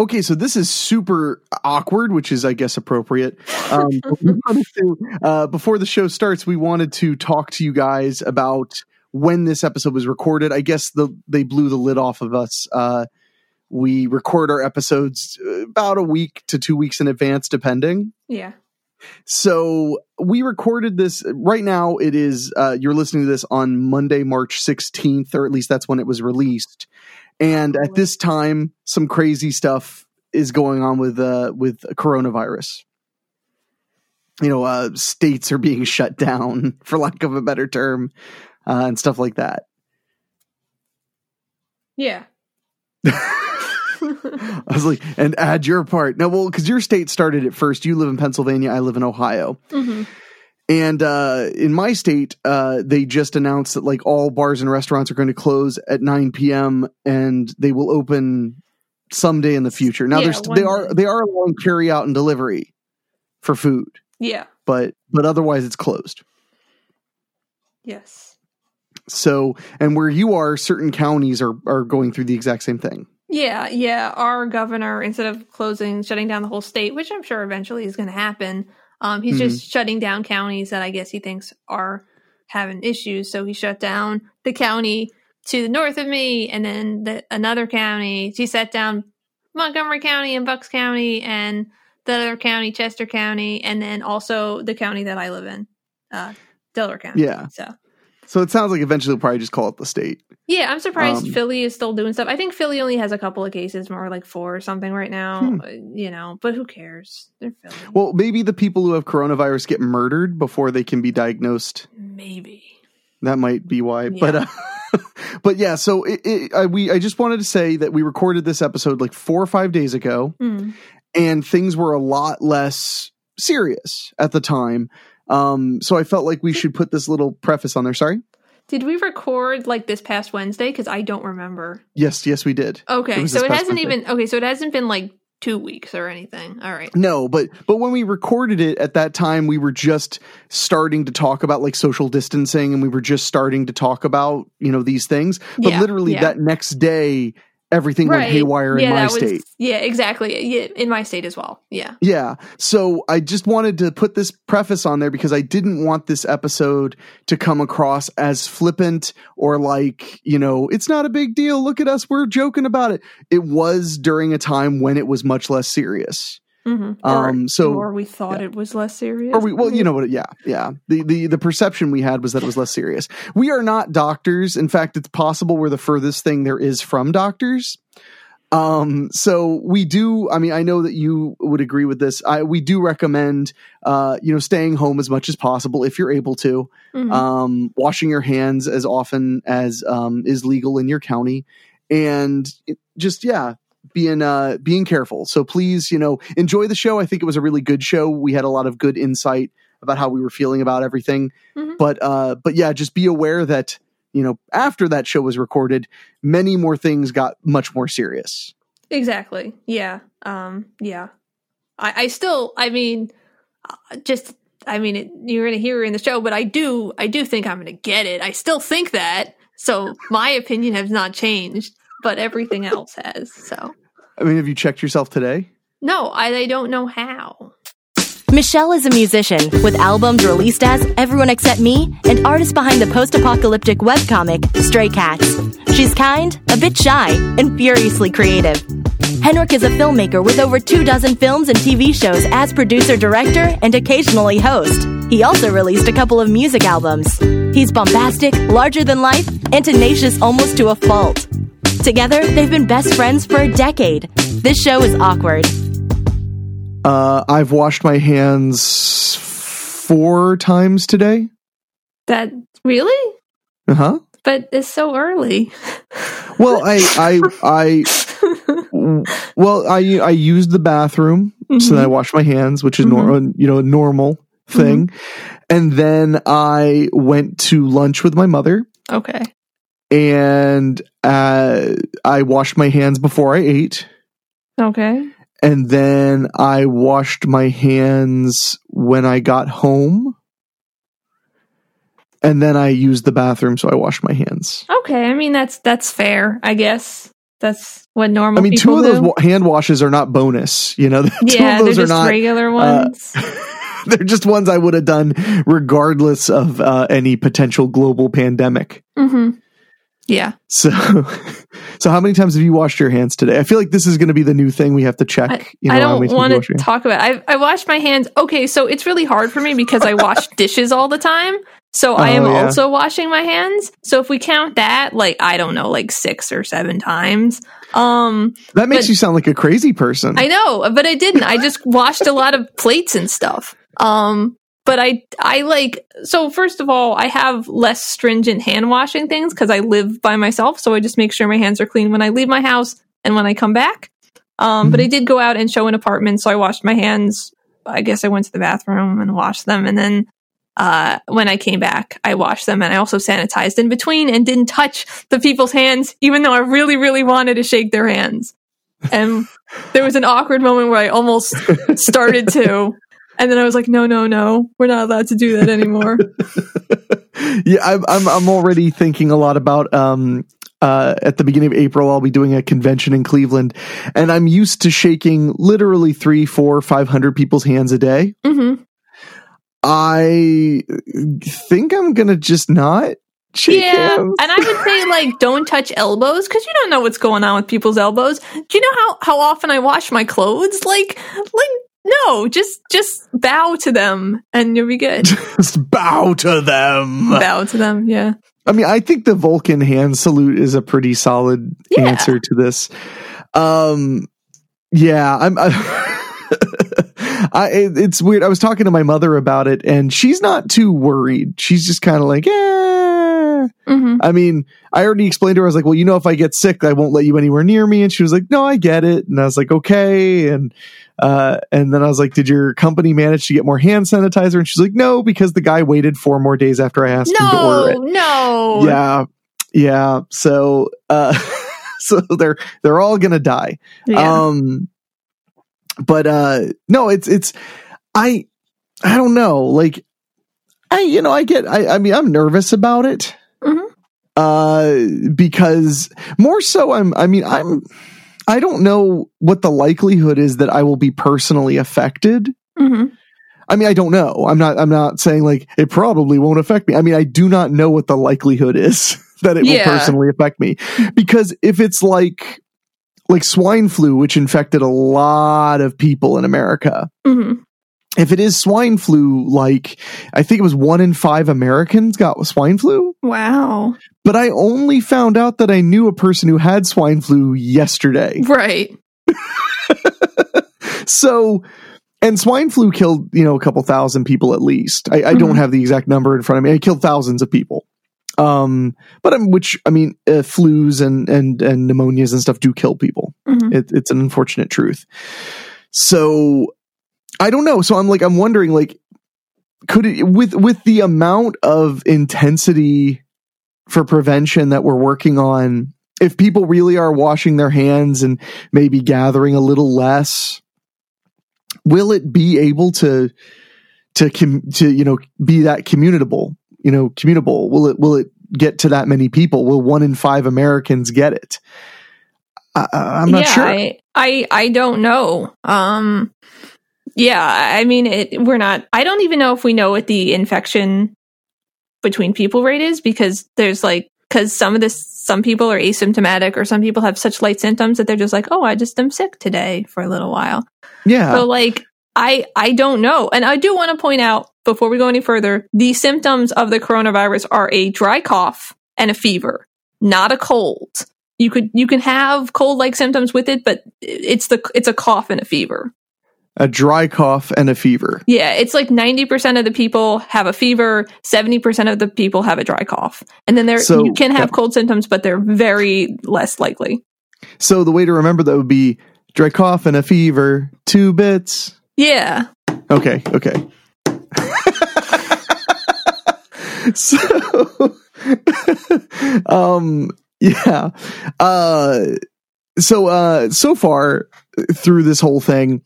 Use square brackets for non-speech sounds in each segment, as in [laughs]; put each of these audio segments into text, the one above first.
okay, so this is super awkward, which is, I guess, appropriate. Um, [laughs] to, uh, before the show starts, we wanted to talk to you guys about when this episode was recorded. I guess the they blew the lid off of us. Uh, we record our episodes uh, about a week to two weeks in advance, depending. Yeah. So we recorded this right now. It is uh, you're listening to this on Monday, March 16th, or at least that's when it was released. And at this time, some crazy stuff is going on with uh, with coronavirus. You know, uh, states are being [laughs] shut down, for lack of a better term, uh, and stuff like that. Yeah. [laughs] [laughs] I was like, and add your part. No, well, because your state started it first. You live in Pennsylvania. I live in Ohio. Mm-hmm. And uh, in my state, uh, they just announced that like all bars and restaurants are going to close at 9 p.m. and they will open someday in the future. Now, Yeah, they are they are allowing carry out and delivery for food, Yeah. but but otherwise it's closed. Yes. So, and where you are, certain counties are are going through the exact same thing. Yeah, yeah. Our governor, instead of closing, shutting down the whole state, which I'm sure eventually is going to happen, um, he's just shutting down counties that I guess he thinks are having issues. So he shut down the county to the north of me, and then the, another county. He set down Montgomery County and Bucks County, and the other county, Chester County, and then also the county that I live in, uh, Delaware County. Yeah. So So it sounds like eventually we'll probably just call it the state. Yeah, I'm surprised Um, Philly is still doing stuff. I think Philly only has a couple of cases, more like four or something right now. Hmm. uh, You know, but who cares? They're Philly. Well, maybe the people who have coronavirus get murdered before they can be diagnosed. maybe. That might be why. But Yeah. uh, [laughs] but yeah, so it, it, I, we I just wanted to say that we recorded this episode like four or five days ago, Hmm. and things were a lot less serious at the time. Um, so I felt like we should put this little preface on there. Sorry. Did we record like this past Wednesday? Because I don't remember. Yes, yes, we did. Okay, was so it hasn't Wednesday. even. Okay, so it hasn't been like two weeks or anything. All right. No, but but when we recorded it at that time, we were just starting to talk about like social distancing, and we were just starting to talk about you know these things. But Yeah, literally yeah. that next day, everything went haywire in my that state. Was, yeah, exactly. Yeah, in my state as well. Yeah. Yeah. So I just wanted to put this preface on there because I didn't want this episode to come across as flippant or like, you know, it's not a big deal. Look at us. We're joking about it. It was during a time when it was much less serious. Hmm Um, so- or we thought it was less serious. Or we, well, you know what? Yeah, yeah. The, the the perception we had was that it was less serious. We are not doctors. In fact, it's possible we're the furthest thing there is from doctors. Um, so we do. I mean, I know that you would agree with this. I we do recommend, uh, you know, staying home as much as possible if you're able to. Mhm. Um, washing your hands as often as um is legal in your county, and just yeah, being uh being careful. So please, you know, enjoy the show. I think it was a really good show. We had a lot of good insight about how we were feeling about everything. Mhm. But uh but yeah, just be aware that, you know, after that show was recorded, many more things got much more serious. Exactly. Yeah. Um. Yeah. I, I still. I mean, uh, just. I mean, it, you're going to hear in the show, but I do. I do think I'm going to get it. I still think that. So my opinion has not changed, but everything else has. So I mean, have you checked yourself today? no, I, I don't know how. Michelle is a musician with albums released as Everyone Except Me and artist behind the post apocalyptic webcomic Stray Cats. She's kind, a bit shy, and furiously creative. Henrik is a filmmaker with over two dozen films and TV shows as producer director and occasionally host. He also released a couple of music albums. He's bombastic, larger than life, and tenacious almost to a fault. Together, they've been best friends for a decade. This show is awkward. Uh I've washed my hands four times today. That really? Uh-huh. But it's so early. Well, I [laughs] I I well, I I used the bathroom, so then I washed my hands, which is normal, you know, a normal thing. And then I went to lunch with my mother, Okay. And uh, I washed my hands before I ate, Okay. and then I washed my hands when I got home. And then I used the bathroom, so I washed my hands. Okay. I mean, that's that's fair, I guess. That's what normal. I mean, two of those do. wa- hand washes are not bonus. You know, [laughs] two yeah, of those they're are just not. regular uh, ones. [laughs] they're just ones I would have done regardless of uh, any potential global pandemic. hmm Yeah, So, [laughs] so how many times have you washed your hands today? I feel like this is going to be the new thing we have to check. I, you know, I don't many times you want to talk about. It. I I wash my hands. Okay, so it's really hard for me because I wash [laughs] dishes all the time. So I am Oh, yeah. also washing my hands. So if we count that, like I don't know, like six or seven times. Um, That makes but- you sound like a crazy person. I know, but I didn't. I just washed a lot of plates and stuff. Um, but I, I like, so first of all, I have less stringent hand washing things because I live by myself. So I just make sure my hands are clean when I leave my house and when I come back. Um, but I did go out and show an apartment. So I washed my hands. I guess I went to the bathroom and washed them. And then, uh, when I came back, I washed them and I also sanitized in between and didn't touch the people's hands, even though I really, really wanted to shake their hands. And there was an awkward moment where I almost [laughs] started to. And then I was like, no, no, no, we're not allowed to do that anymore. [laughs] yeah, I'm, I'm I'm already thinking a lot about um uh at the beginning of April I'll be doing a convention in Cleveland, and I'm used to shaking literally three, four, five hundred people's hands a day. hmm I think I'm gonna just not shake Yeah. hands. And I would say, like, don't touch elbows because you don't know what's going on with people's elbows. Do you know how, how often I wash my clothes? Like, like, no, just, just bow to them and you'll be good. [laughs] Just bow to them. bow to them. Yeah. I mean, I think the Vulcan hand salute is a pretty solid Yeah. answer to this. Um, yeah, I'm. I, [laughs] it- it's weird. I was talking to my mother about it, and she's not too worried. She's just kind of like, eh. hmm I mean, I already explained to her. I was like, well, you know, if I get sick, I won't let you anywhere near me. And she was like, no, I get it. And I was like, okay. And uh, and then I was like, did your company manage to get more hand sanitizer? And she's like, no, because the guy waited four more days after I asked him to order it No, no. yeah yeah so uh [laughs] so they're they're all gonna die Yeah. um but uh no it's it's i i don't know like i you know i get i i mean i'm nervous about it. Uh because more so i'm i mean i'm i don't know what the likelihood is that i will be personally affected hmm I mean, I don't know. I'm not. I'm not saying like it probably won't affect me. I mean, I do not know what the likelihood is [laughs] that it Yeah. will personally affect me because if it's like like swine flu, which infected a lot of people in America, hmm if it is swine flu, like I think it was one in five Americans got swine flu, Wow. but I only found out that I knew a person who had swine flu yesterday. Right. [laughs] so and swine flu killed you know a couple thousand people at least i, I don't Mhm. have the exact number in front of me it killed thousands of people um but um, which i mean uh, flus and and and pneumonias and stuff do kill people hmm it, it's an unfortunate truth so i don't know. So i'm like i'm wondering like could it with with the amount of intensity for prevention that we're working on if people really are washing their hands and maybe gathering a little less will it be able to to com- to you know be that communicable you know commutable? Will it will it get to that many people? Will one in five americans get it? I, i'm not yeah, sure. I, I I don't know. Um yeah, I mean it we're not I don't even know if we know what the infection between people rate is because there's like cuz some of this some people are asymptomatic or some people have such light symptoms that they're just like, "Oh, I just am sick today for a little while." yeah So like I I don't know. And I do want to point out before we go any further, the symptoms of the coronavirus are a dry cough and a fever, not a cold. You could you can have cold like symptoms with it, but it's the it's a cough and a fever. A dry cough and a fever Yeah, it's like 90% of the people have a fever, 70% of the people have a dry cough. And then there So- you can have yeah. cold symptoms, but they're very less likely. so the way to remember that would be dry cough and a fever two bits Yeah. Okay, okay. [laughs] so [laughs] um yeah. Uh so uh so far through this whole thing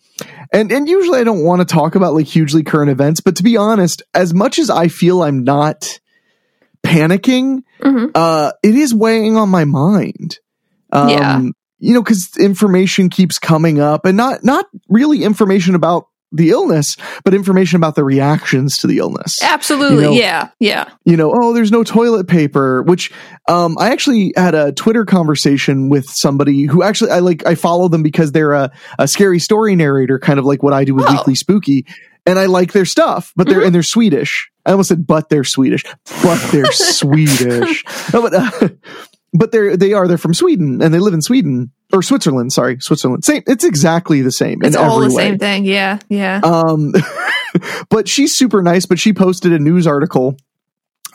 and and usually I don't want to talk about like hugely current events, but to be honest, as much as I feel I'm not panicking, hmm uh it is weighing on my mind. Um Yeah. you know, because information keeps coming up, and not not really information about the illness, but information about the reactions to the illness. Absolutely. You know, yeah. Yeah. You know, oh, there's no toilet paper, which um, I actually had a Twitter conversation with somebody who actually I like I follow them because they're a, a scary story narrator, kind of like what I do with oh. Weekly Spooky. And I like their stuff, but they're mm-hmm. and they're Swedish. I almost said, but they're Swedish, but they're [laughs] Swedish. No, but uh, [laughs] but they're they are they're from Sweden and they live in Sweden or Switzerland. Sorry, Switzerland. Same. It's exactly the same. It's all the way. same thing. Yeah, yeah. Um, [laughs] but she's super nice. But she posted a news article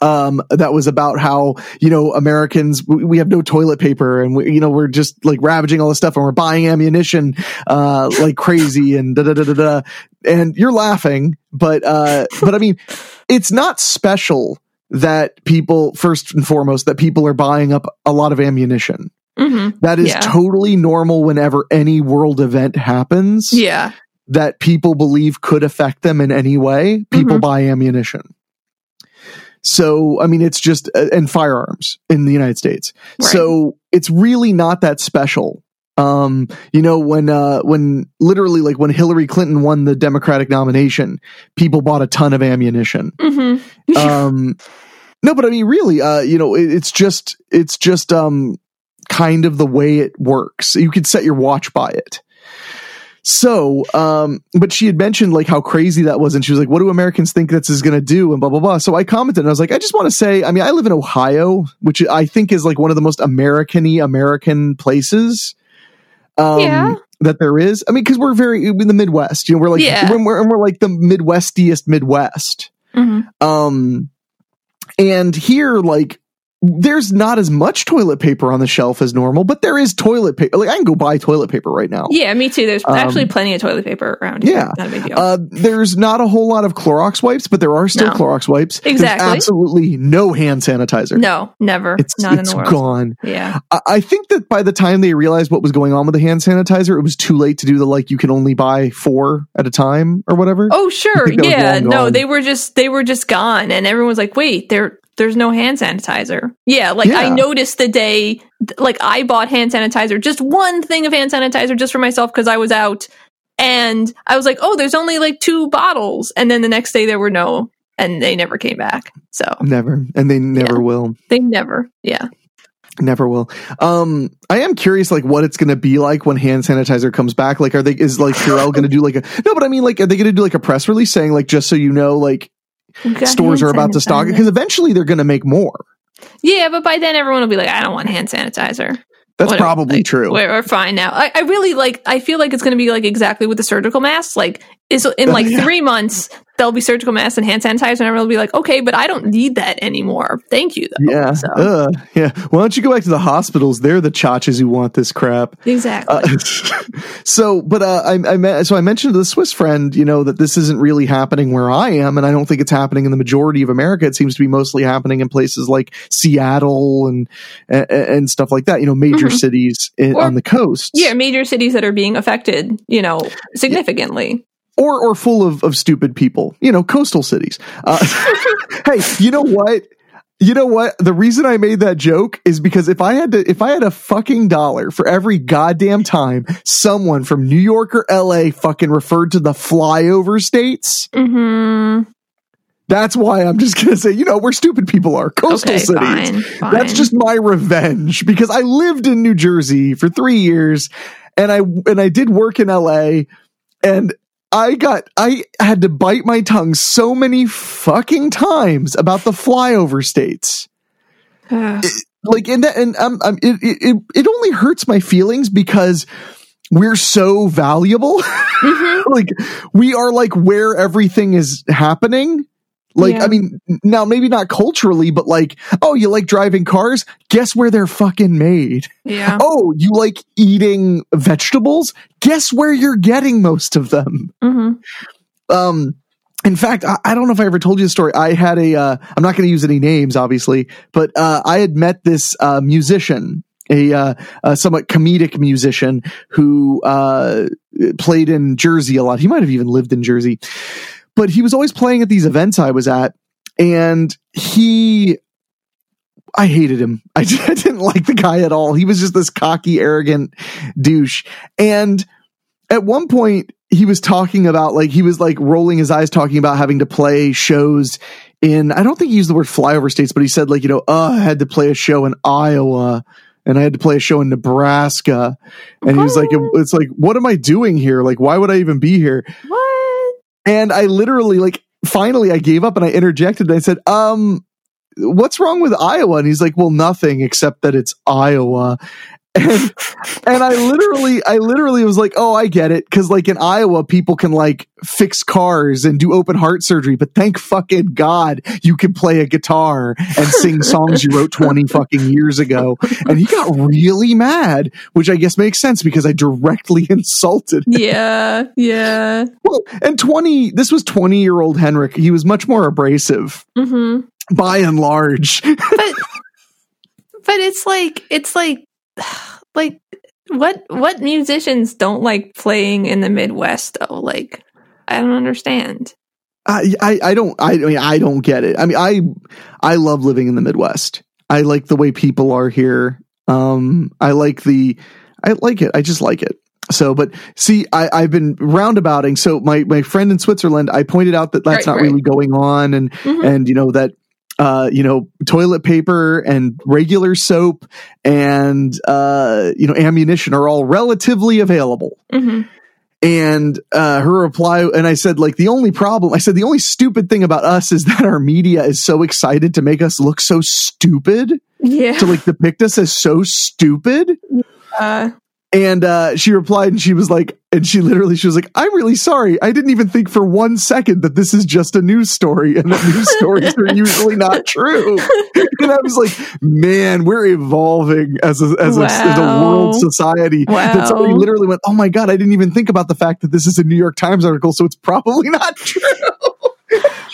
um, that was about how you know Americans we, we have no toilet paper and we, you know we're just like ravaging all this stuff and we're buying ammunition uh, like crazy and da da da da da. And you're laughing, but uh, but I mean, it's not special that people first and foremost that people are buying up a lot of ammunition. Mm-hmm. That is yeah. totally normal whenever any world event happens. Yeah. That people believe could affect them in any way, people mm-hmm. buy ammunition. So, I mean, it's just, uh, and firearms in the United States. Right. So it's really not that special. Um, you know, when, uh, when literally like when Hillary Clinton won the Democratic nomination, people bought a ton of ammunition. Mm-hmm. [laughs] um, no, but I mean, really, uh, you know, it, it's just, it's just, um, kind of the way it works. You could set your watch by it. So, um, but she had mentioned like how crazy that was, and she was like, "What do Americans think this is going to do?" and blah blah blah. So I commented, and I was like, "I just want to say, I mean, I live in Ohio, which I think is like one of the most American-y American places." Um, yeah. That there is, I mean, because we're very in the Midwest, you know, we're like, yeah. we're, we're like the Midwestiest Midwest. Mm-hmm. Um, and here, like, there's not as much toilet paper on the shelf as normal, but there is toilet paper. Like I can go buy toilet paper right now. Yeah, me too. There's um, actually plenty of toilet paper around here. Yeah, not a big deal. Uh, there's not a whole lot of Clorox wipes, but there are still no. Clorox wipes. Exactly. There's absolutely no hand sanitizer. No, never. It's, not it's gone. Yeah. I, I, think that by the time they realized what was going on with the hand sanitizer, it was too late to do the like you can only buy four at a time or whatever. Oh sure, yeah. No, they were just they were just gone, and everyone was like, "Wait, they're there's no hand sanitizer. Yeah, like yeah. I noticed the day like I bought hand sanitizer, just one thing of hand sanitizer just for myself because I was out and I was like, "Oh, there's only like two bottles." And then the next day there were no and they never came back. So Never. And they never yeah. will. They never. Yeah. Never will. Um, I am curious, like, what it's going to be like when hand sanitizer comes back. Like, are they is like Purell going to do like a no? But I mean, like, are they going to do like a press release saying like just so you know, like stores are about to stock it because eventually they're going to make more. Yeah, but by then everyone will be like, I don't want hand sanitizer. That's probably like, true. We're, we're, fine now. I, I, really like. I feel like it's going to be like exactly with the surgical masks. Like, is in like yeah. [laughs] three months there'll be surgical masks and hand sanitizer, and everyone will be like, okay, but I don't need that anymore. Thank you, though. Yeah. So. Uh, yeah. Why don't you go back to the hospitals? They're the chachas who want this crap. Exactly. Uh, [laughs] so, but uh, I, I, so I mentioned to the Swiss friend, you know, that this isn't really happening where I am, and I don't think it's happening in the majority of America. It seems to be mostly happening in places like Seattle and and, and stuff like that. You know, major mm-hmm. cities in, or, on the coast. Yeah, major cities that are being affected. You know, significantly or or full of, of stupid people. You know, coastal cities. Uh, [laughs] hey, you know what? You know what? The reason I made that joke is because if I had to, if I had a fucking dollar for every goddamn time someone from New York or LA fucking referred to the flyover states, mm-hmm. that's why I'm just gonna say, you know, where stupid people are, coastal okay, cities. Fine, fine. That's just my revenge because I lived in New Jersey for three years, and I and I did work in LA, and I got, I had to bite my tongue so many fucking times about the flyover states. it, like, and, and um, um, it, it, it only hurts my feelings because we're so valuable. [laughs] Mm-hmm. like, we are like where everything is happening. Like, yeah. I mean, now maybe not culturally, but like, oh, you like driving cars? Guess where they're fucking made? Yeah. [laughs] Oh, you like eating vegetables? Guess where you're getting most of them? Mm-hmm. Um, in fact, I, I, don't know if I ever told you the story. I had a, uh, I'm not going to use any names, obviously, but, uh, I had met this, uh, musician a, uh, a, somewhat comedic musician who uh, played in Jersey a lot. He might have even lived in Jersey but he was always playing at these events I was at, and he I hated him. I, [laughs] I didn't like the guy at all. He was just this cocky, arrogant douche. And at one point, he was talking about like he was like rolling his eyes, talking about having to play shows in. I don't think he used the word flyover states, but he said like you know, uh, I had to play a show in Iowa and I had to play a show in Nebraska. And he was like, it's like, what am I doing here? Like, why would I even be here? What? And I literally like finally I gave up and I interjected and I said, um, what's wrong with Iowa? And he's like, well, nothing except that it's Iowa. And, and I literally, I literally was like, oh, I get it. Cause like in Iowa, people can like fix cars and do open heart surgery, but thank fucking God you can play a guitar and sing songs you wrote 20 [laughs] fucking years ago. And he got really mad, which I guess makes sense because I directly [laughs] insulted him. Yeah, yeah. Well, and 20, this was 20 year old Henrik. He was much more abrasive Mm-hmm. by and large. [laughs] But but it's like it's like [sighs] like what what musicians don't like playing in the Midwest though? Like I don't understand. I, I, I don't I, I mean I don't get it. I mean I I love living in the Midwest. I like the way people are here. Um I like the I like it. I just like it. So, but see, I, I've been roundabouting. So my, my friend in Switzerland, I pointed out that that's Right, not right. really going on and, Mhm. and you know, that, uh, you know, toilet paper and regular soap and, uh, you know, ammunition are all relatively available. hmm And uh, her reply, and I said, like, the only problem, I said, the only stupid thing about us is that our media is so excited to make us look so stupid, Yeah. to like depict us as so stupid. Uh, And uh, she replied, and she was like, and she literally, she was like, I'm really sorry. I didn't even think for one second that this is just a news story and that news stories are usually not [laughs] true. And I was like, man, we're evolving as a, as a, as a Wow. world society. That somebody literally went, oh my God, I didn't even think about the fact that this is a New York Times article, so it's probably [laughs] not true.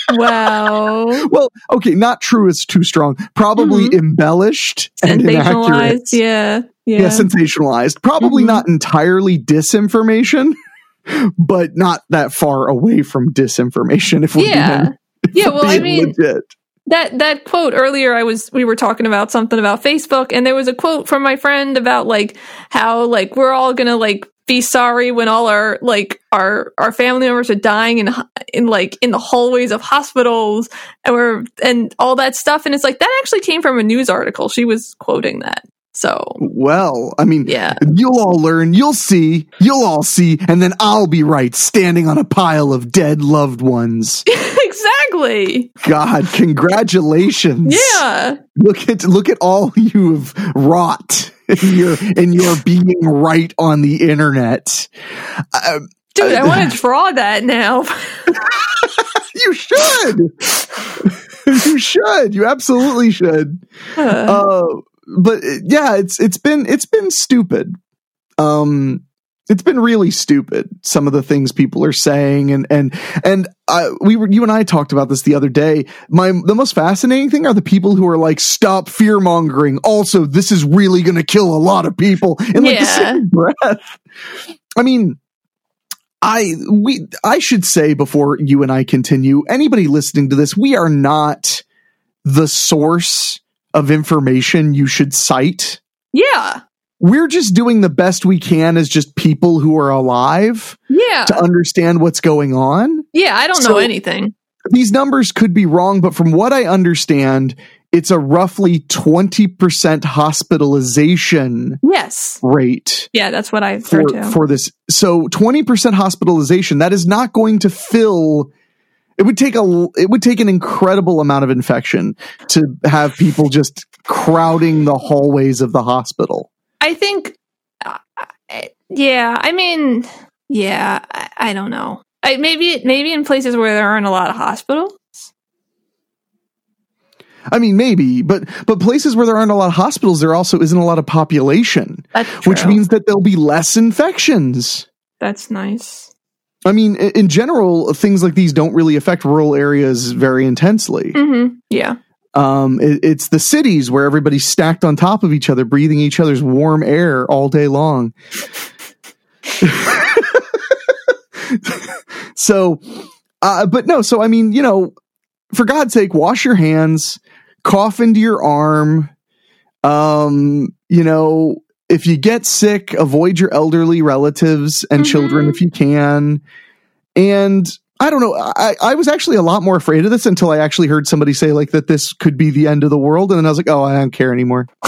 wow. [laughs] well, okay, not true is too strong. Probably embellished and inaccurate. Yeah. Yeah. Yeah, sensationalized. Probably Mhm. not entirely disinformation, [laughs] but not that far away from disinformation. If we're Yeah. being, if Yeah, well, I mean- legit. that that quote earlier i was we were talking about something about facebook and there was a quote from my friend about like how like we're all gonna like be sorry when all our like our our family members are dying in in like in the hallways of hospitals and we're and all that stuff and it's like that actually came from a news article she was quoting that so Well, I mean, yeah you'll all learn, you'll see, you'll all see, and then I'll be right, standing on a pile of dead loved ones. [laughs] exactly God, congratulations! yeah look at look at all you've wrought in your in your [laughs] being right on the internet. Uh, dude i want to [laughs] draw that now you should. you should. You absolutely should. Uh, Uh, but yeah, it's it's been it's been stupid. Um, it's been really stupid. Some of the things people are saying, and and and uh, we were you and I talked about this the other day. My the most fascinating thing are the people who are like, "Stop fear mongering." Also, this is really going to kill a lot of people in like the Yeah. same breath. I mean. I we I should say before you and I continue, anybody listening to this, we are not the source of information you should cite. yeah We're just doing the best we can as just people who are alive yeah to understand what's going on. yeah i don't So- know anything These numbers could be wrong, but from what I understand, it's a roughly 20% hospitalization yes rate yeah that's what i've for, heard too for this. So 20% hospitalization, that is not going to fill it would take a it would take an incredible amount of infection to have people just crowding the hallways of the hospital. I think, uh, yeah. I mean, yeah. I, I don't know. I, maybe maybe in places where there aren't a lot of hospitals. I mean, maybe, but but places where there aren't a lot of hospitals, there also isn't a lot of population, which means that there'll be less infections. that's nice. I mean, in general, things like these don't really affect rural areas very intensely. hmm Yeah. Um, it, it's the cities where everybody's stacked on top of each other, breathing each other's warm air all day long. [laughs] so, uh, but no, so I mean, you know, for God's sake, wash your hands, cough into your arm. Um, you know, if you get sick, avoid your elderly relatives and Mhm. children if you can. And I don't know. I, I was actually a lot more afraid of this until I actually heard somebody say like that this could be the end of the world, and then I was like, oh, I don't care anymore. [laughs]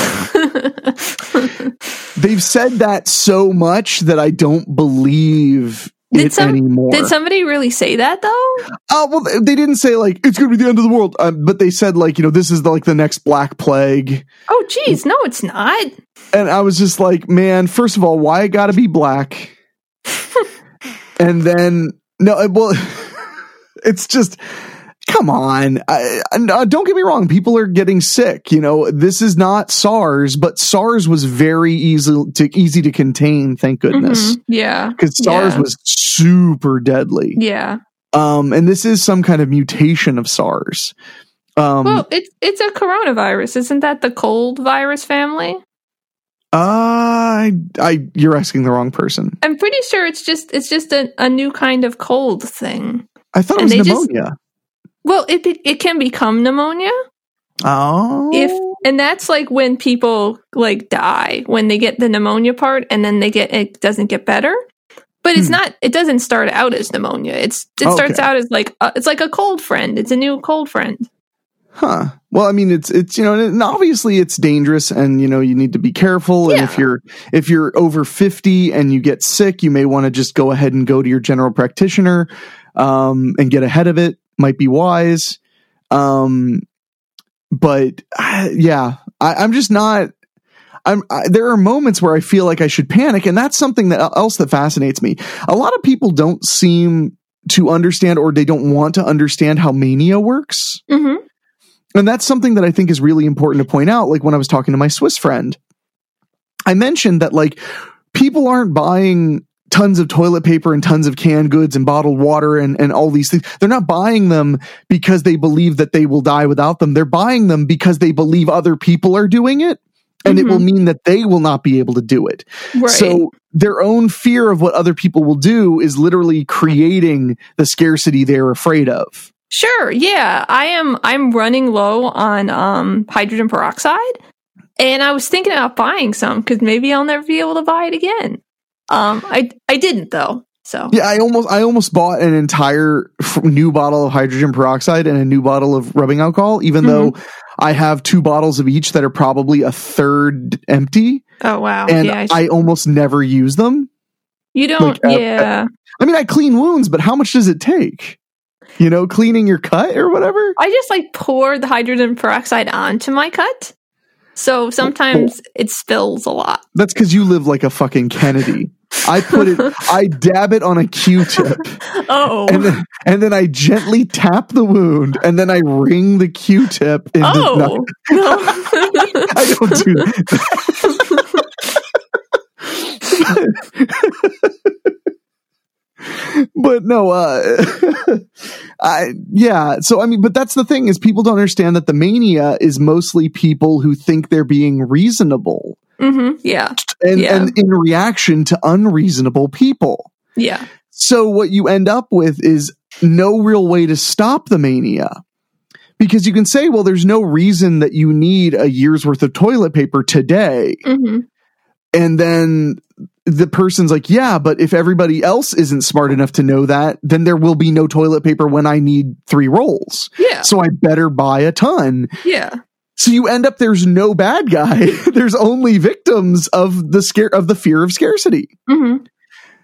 They've said that so much that I don't believe Did some- anymore. Did somebody really say that though? Oh well, they- didn't say like it's going to be the end of the world, um, but they said like you know this is the, like the next Black Plague, Oh, geez, no, it's not. and I was just like, man, first of all, why it got to be black, [laughs] and then no, uh, well, [laughs] it's just come on. I, I, uh, don't get me wrong, people are getting sick. You know, this is not SARS, but SARS was very easy to easy to contain. Thank goodness, Mhm. Yeah, because SARS Yeah. was super deadly. yeah. Um, and this is some kind of mutation of SARS. Um, Well, it's it's a coronavirus, isn't that the cold virus family? I, I, you're asking the wrong person. I'm pretty sure it's just it's just a, a new kind of cold thing. I thought it was they just- pneumonia. Well, it it, can become pneumonia oh, if and that's like when people like die when they get the pneumonia part and then they get it doesn't get better. But it's Hmm. not. It doesn't start out as pneumonia. It's it starts Okay. out as like uh, it's like a cold friend. It's a new cold friend. huh? Well, I mean, it's it's you know, and obviously it's dangerous, and you know, you need to be careful. And if you're if you're over fifty and you get sick, you may want to just go ahead and go to your general practitioner, um, and get ahead of it. Might be wise. Um, but uh, yeah, I, I'm just not. I'm, I, there are moments where I feel like I should panic, and that's something that else that fascinates me. A lot of people don't seem to understand, or they don't want to understand how mania works, hmm and that's something that I think is really important to point out. Like when I was talking to my Swiss friend, I mentioned that like people aren't buying tons of toilet paper and tons of canned goods and bottled water and, and all these things. They're not buying them because they believe that they will die without them. They're buying them because they believe other people are doing it. And it Mhm. will mean that they will not be able to do it. Right. So their own fear of what other people will do is literally creating the scarcity they're afraid of. Sure, yeah. I am I'm running low on um hydrogen peroxide and I was thinking about buying some cuz maybe I'll never be able to buy it again. Um I I didn't though. So Yeah, I almost I almost bought an entire f- new bottle of hydrogen peroxide and a new bottle of rubbing alcohol, even though I have two bottles of each that are probably a third empty, Oh wow. and yeah. I I almost never use them. you don't like, uh, yeah. I mean, I clean wounds, but how much does it take? You know, cleaning your cut or whatever. I just like pour the hydrogen peroxide onto my cut. So sometimes it spills a lot. That's because you live like a fucking Kennedy. I put it, [laughs] I dab it on a Q-tip, Oh. and then and then I gently tap the wound, and then I wring the Q-tip into. oh. No. [laughs] I don't do that. [laughs] but no, uh, I, yeah. So, I mean, but that's the thing is people don't understand that the mania is mostly people who think they're being reasonable hmm Yeah. and, Yeah. and in reaction to unreasonable people. Yeah. So what you end up with is no real way to stop the mania. Because you can say, well, there's no reason that you need a year's worth of toilet paper today. hmm And then the person's like, yeah, but if everybody else isn't smart enough to know that, then there will be no toilet paper when I need three rolls. Yeah. So I better buy a ton. Yeah. So you end up there's no bad guy. [laughs] there's only victims of the scare of the fear of scarcity. hmm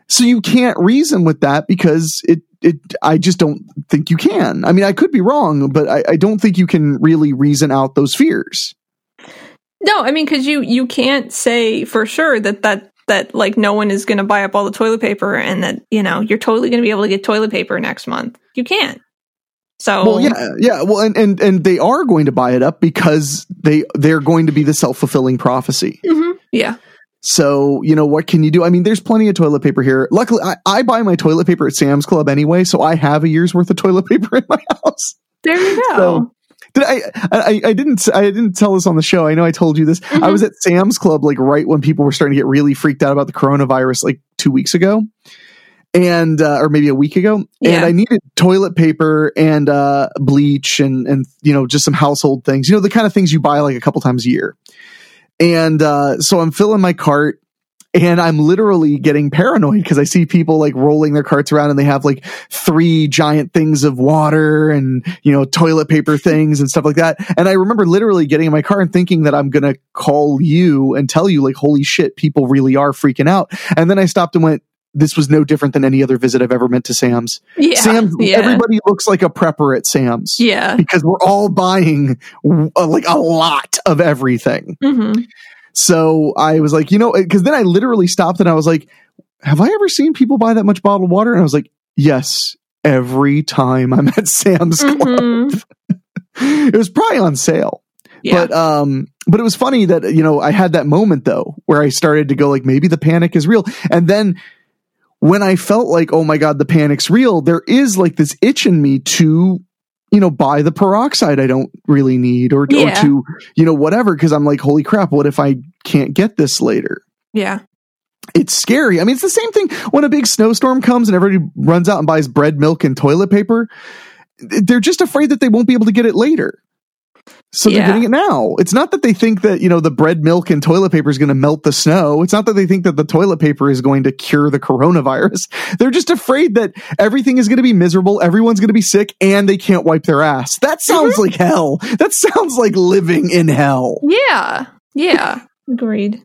So you can't reason with that because it it I just don't think you can. I mean, I could be wrong, but I, I don't think you can really reason out those fears. No, I mean, because you you can't say for sure that that that like no one is going to buy up all the toilet paper and that you know you're totally going to be able to get toilet paper next month. You can't. So Well, yeah, yeah. Well, and, and and they are going to buy it up because they they're going to be the self fulfilling prophecy. Mhm. yeah, So you know what can you do? I mean, there's plenty of toilet paper here. Luckily, I, I buy my toilet paper at Sam's Club anyway, so I have a year's worth of toilet [laughs] paper in my house. there you go. So- Did I, I? I didn't. I didn't tell this on the show. I know I told you this. I Mhm. was at Sam's Club like right when people were starting to get really freaked out about the coronavirus, like two weeks ago. And uh, or maybe a week ago, and I needed toilet paper and uh, bleach and and you know just some household things. You know the kind of things you buy like a couple times a year. And uh, so I'm filling my cart, and I'm literally getting paranoid because I see people like rolling their carts around and they have like three giant things of water and you know toilet paper things and stuff like that. And I remember literally getting in my car and thinking that I'm gonna call you and tell you like, holy shit, people really are freaking out. And then I stopped and went. This was no different than any other visit I've ever meant to Sam's. Yeah. Sam's, yeah. everybody looks like a prepper at Sam's Yeah. because we're all buying uh, like a lot of everything. hmm So I was like, you know, because then I literally stopped and I was like, have I ever seen people buy that much bottled water? And I was like, yes, every time I'm at Sam's Club. hmm It was probably on sale. Yeah. But um but it was funny that you know I had that moment though where I started to go like maybe the panic is real. And then when I felt like oh my god the panic's real, there is like this itch in me to you know buy the peroxide I don't really need or, or to you know whatever because I'm like holy crap what if I can't get this later? yeah. It's scary. I mean, it's the same thing when a big snowstorm comes and everybody runs out and buys bread, milk, and toilet paper. They're just afraid that they won't be able to get it later. So they're Yeah. getting it now. It's not that they think that, you know, the bread, milk, and toilet paper is going to melt the snow. It's not that they think that the toilet paper is going to cure the coronavirus. [laughs] They're just afraid that everything is going to be miserable, everyone's going to be sick, and they can't wipe their ass. That sounds like hell. That sounds like living in hell. Yeah. Yeah. [laughs] Agreed.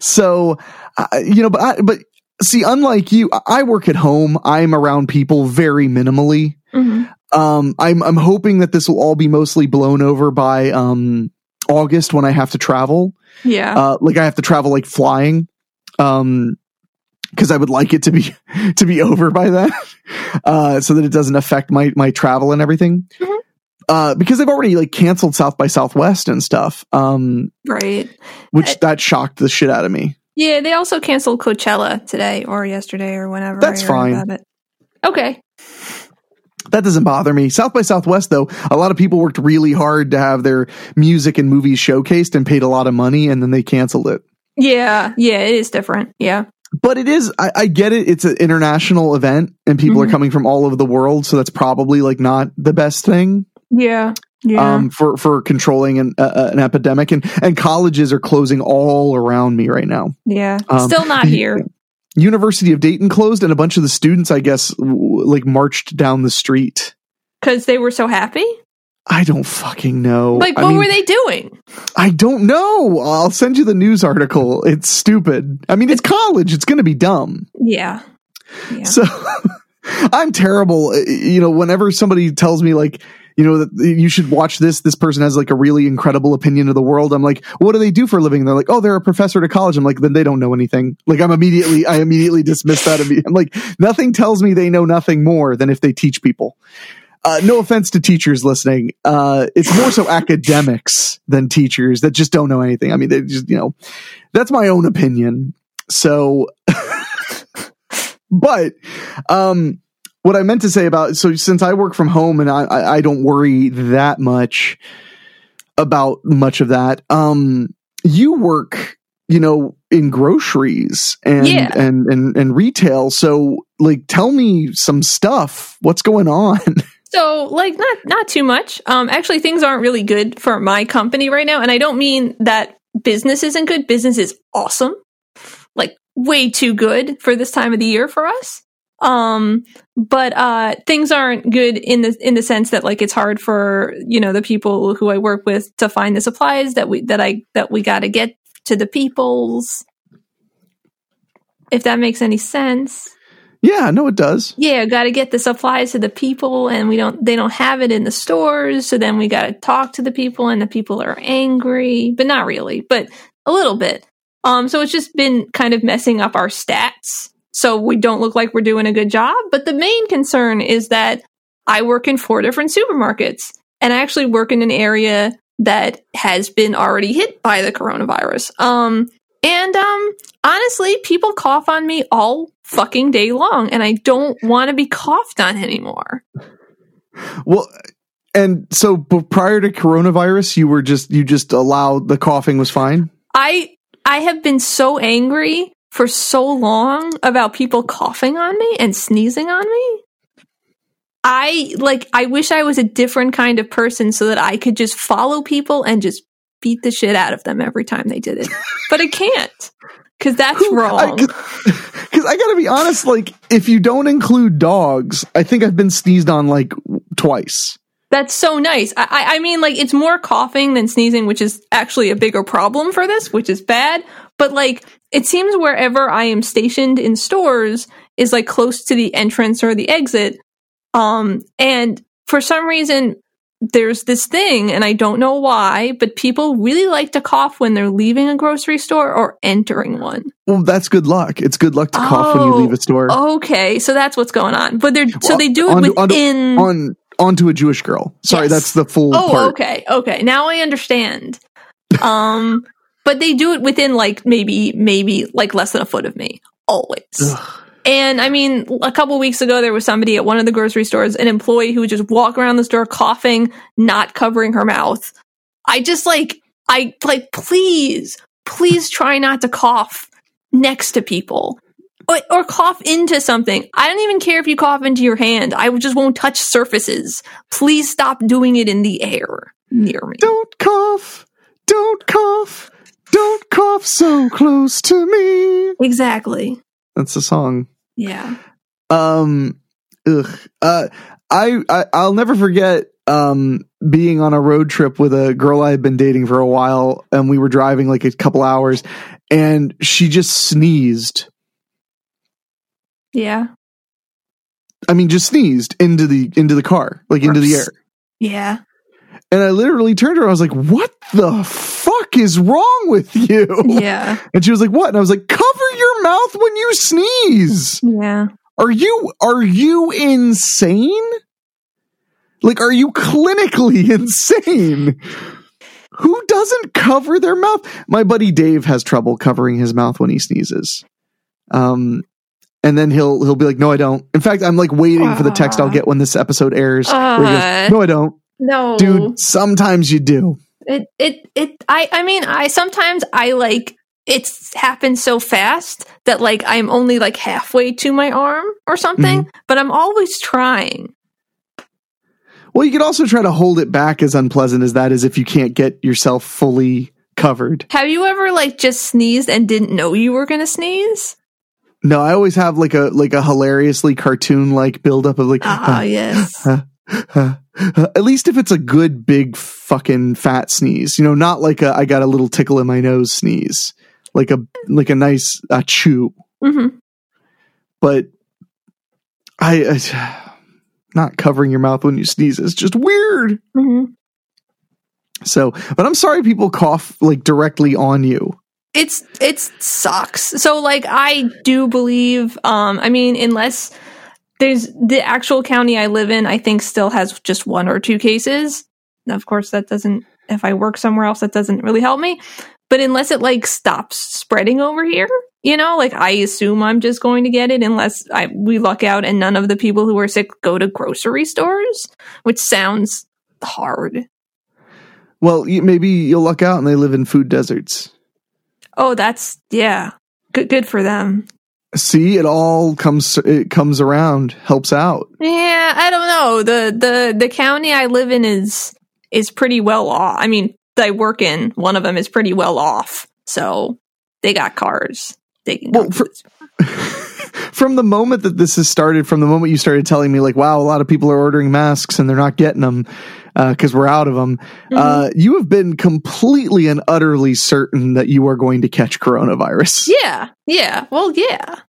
So, uh, you know, but I, but see, unlike you, I- I work at home. I'm around people very minimally. hmm Um, I'm I'm hoping that this will all be mostly blown over by um August when I have to travel. Yeah. Uh, like I have to travel like flying. Um, because I would like it to be [laughs] to be over by then, [laughs] uh, so that it doesn't affect my my travel and everything. Mhm. Uh, because they've already like canceled South by Southwest and stuff. Um, right. which I- that shocked the shit out of me. Yeah. They also canceled Coachella today or yesterday or whenever. That's fine. Okay. That doesn't bother me. South by Southwest, though, a lot of people worked really hard to have their music and movies showcased and paid a lot of money, and then they canceled it. Yeah. Yeah. It is different. Yeah. But it is, I, I get it. It's an international event, and people are Mhm. coming from all over the world, so that's probably like not the best thing Yeah. Yeah. um, for for controlling an uh, an epidemic. And and colleges are closing all around me right now. yeah. um, Still not here. University of Dayton closed, and a bunch of the students, I guess, w- like marched down the street. Because they were so happy. I don't fucking know. Like, I what mean, were they doing? I don't know. I'll send you the news article. It's stupid. I mean, it's college. It's going to be dumb. Yeah. Yeah. So [laughs] I'm terrible. Uh, You know, whenever somebody tells me like, you know, that you should watch this, this person has like a really incredible opinion of the world. I'm like, what do they do for a living? They're like, oh, they're a professor at a college. I'm like, then they don't know anything. Like I'm immediately, I immediately dismiss that. I'm like, nothing tells me they know nothing more than if they teach people. Uh, no offense to teachers listening. Uh, it's more so academics than teachers that just don't know anything. I mean, they just, you know, that's my own opinion. So, [laughs] but, um, what I meant to say about, so since I work from home and I, I, I don't worry that much about much of that, um, you work, you know, in groceries and, Yeah. and, and, and retail. So like, tell me some stuff. What's going on? [laughs] So, like, not not too much. Um, actually, things aren't really good for my company right now, and I don't mean that business isn't good. Business is awesome, like way too good for this time of the year for us. Um, but uh, things aren't good in the in the sense that like it's hard for you know the people who I work with to find the supplies that we that I that we got to get to the peoples. If that makes any sense. yeah, no, it does. yeah, got to get the supplies to the people, and we don't. They don't have it in the stores, so then we got to talk to the people, and the people are angry, but not really, but a little bit. Um, so it's just been kind of messing up our stats, so we don't look like we're doing a good job. But the main concern is that I work in four different supermarkets, and I actually work in an area that has been already hit by the coronavirus. Um, and um, honestly, people cough on me all fucking day long, and I don't want to be coughed on anymore. Well, and so prior to coronavirus, you were just you just allowed the coughing was fine. I I have been so angry for so long about people coughing on me and sneezing on me. I like I wish I was a different kind of person so that I could just follow people and just beat the shit out of them every time they did it. [laughs] but I can't. Cuz that's wrong. [laughs] Cuz I got to be honest like if you don't include dogs, I think I've been sneezed on like twice. That's so nice. I, I mean, like, it's more coughing than sneezing, which is actually a bigger problem for this, which is bad. But, like, it seems wherever I am stationed in stores is, like, close to the entrance or the exit. Um, and for some reason, there's this thing, and I don't know why, but people really like to cough when they're leaving a grocery store or entering one. Well, that's good luck. It's good luck to cough when you leave a store. Okay, so that's what's going on. But they're so they do it on, within on, on onto a Jewish girl. Sorry, yes. that's the full. Oh, part. okay, okay. Now I understand. [laughs] um, but they do it within like maybe maybe like less than a foot of me always. Ugh. And I mean, a couple weeks ago, there was somebody at one of the grocery stores, an employee who would just walk around the store coughing, not covering her mouth. I just like, I like, please, please try not to cough next to people or, or, cough into something. I don't even care if you cough into your hand. I just won't touch surfaces. Please stop doing it in the air near me. Don't cough. Don't cough. Don't cough so close to me. Exactly. That's a song. Yeah. Um. Ugh. Uh. I, I I'll never forget um being on a road trip with a girl I had been dating for a while, and we were driving like a couple hours, and she just sneezed yeah. I mean, just sneezed into the into the car, like into the air. Yeah. And I literally turned to her. I was like, "What the fuck is wrong with you?" Yeah. [laughs] And she was like, "What?" And I was like, "Cover your mouth when you sneeze." Yeah. Are you are you insane? Like, are you clinically [laughs] insane? Who doesn't cover their mouth? My buddy Dave has trouble covering his mouth when he sneezes. Um, and then he'll he'll be like, "No, I don't." In fact, I'm like waiting for the text I'll get when this episode airs. Goes, no, I don't. No, dude. Sometimes you do. It it it. I I mean, I sometimes I like it's happened so fast that like I'm only like halfway to my arm or something, mm-hmm. but I'm always trying. Well, you could also try to hold it back as unpleasant as that is if you can't get yourself fully covered. Have you ever like just sneezed and didn't know you were going to sneeze? No, I always have like a like a hilariously cartoon like buildup of like ah uh, [laughs] yes. Uh, [laughs] uh, at least if it's a good big fucking fat sneeze, you know, not like a I got a little tickle in my nose sneeze, like a like a nice uh, chew. Mm-hmm. But I, I, [sighs] not covering your mouth when you sneeze is just weird. Mm-hmm. So, but I'm sorry people cough like directly on you it's it sucks. So like I do believe um I mean unless there's the actual county I live in I think still has just one or two cases. Of course that doesn't if I work somewhere else that doesn't really help me. But unless it like stops spreading over here, you know, like I assume I'm just going to get it unless I we luck out and none of the people who are sick go to grocery stores, which sounds hard. Well, maybe you'll luck out and they live in food deserts. Oh, that's yeah. Good good for them. See, it all comes it comes around, helps out. Yeah, I don't know. The the the county I live in is is pretty well off. I mean, I work in one of them is pretty well off. So they got cars. They can well, for, [laughs] from the moment that this has started, from the moment you started telling me, like, wow, a lot of people are ordering masks and they're not getting them, because uh, we're out of them. Mm-hmm. Uh, you have been completely and utterly certain that you are going to catch coronavirus. [laughs] Yeah, yeah. Well, yeah,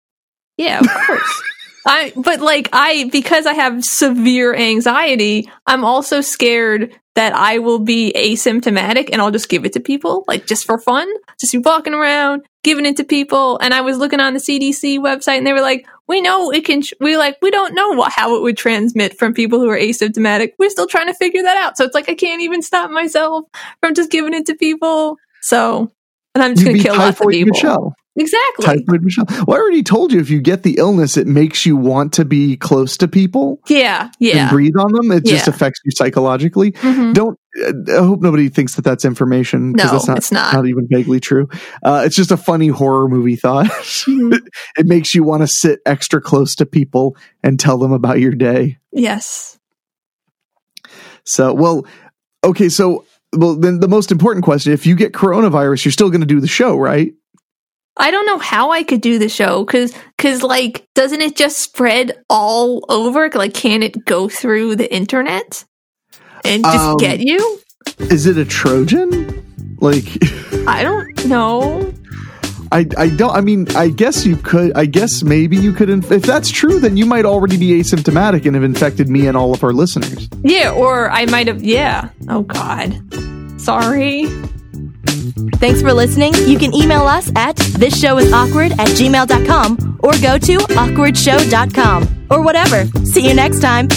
yeah. Of course. [laughs] I but like I because I have severe anxiety, I'm also scared that I will be asymptomatic and I'll just give it to people, like just for fun, just be walking around, giving it to people. And I was looking on the CDC website and they were like, we know it can, we like, we don't know what, how it would transmit from people who are asymptomatic. We're still trying to figure that out. So it's like, I can't even stop myself from just giving it to people. So, and I'm just going to kill lots of people. Exactly. Typhoid Michelle. Well, I already told you if you get the illness, it makes you want to be close to people Yeah. Yeah. And breathe on them. It just affects you psychologically. Mhm. Don't. I hope nobody thinks that that's information because No, that's not, it's not. not even vaguely true. Uh, it's just a funny horror movie thought. Mhm. [laughs] it makes you want to sit extra close to people and tell them about your day. Yes. So, well, okay. So, well, then the most important question: if you get coronavirus, you're still going to do the show, right? I don't know how I could do the show because, cause like, doesn't it just spread all over? Like, can it go through the internet and just Um, get you? Is it a Trojan? Like, [laughs] I don't know. I, I don't. I mean, I guess you could. I guess maybe you could. Inf- if that's true, then you might already be asymptomatic and have infected me and all of our listeners. Yeah, or I might have. Yeah. Oh God. Sorry. Thanks for listening. You can email us at thisshowis awkward at gmail.com or go to awkwardshow.com or whatever. See you next time.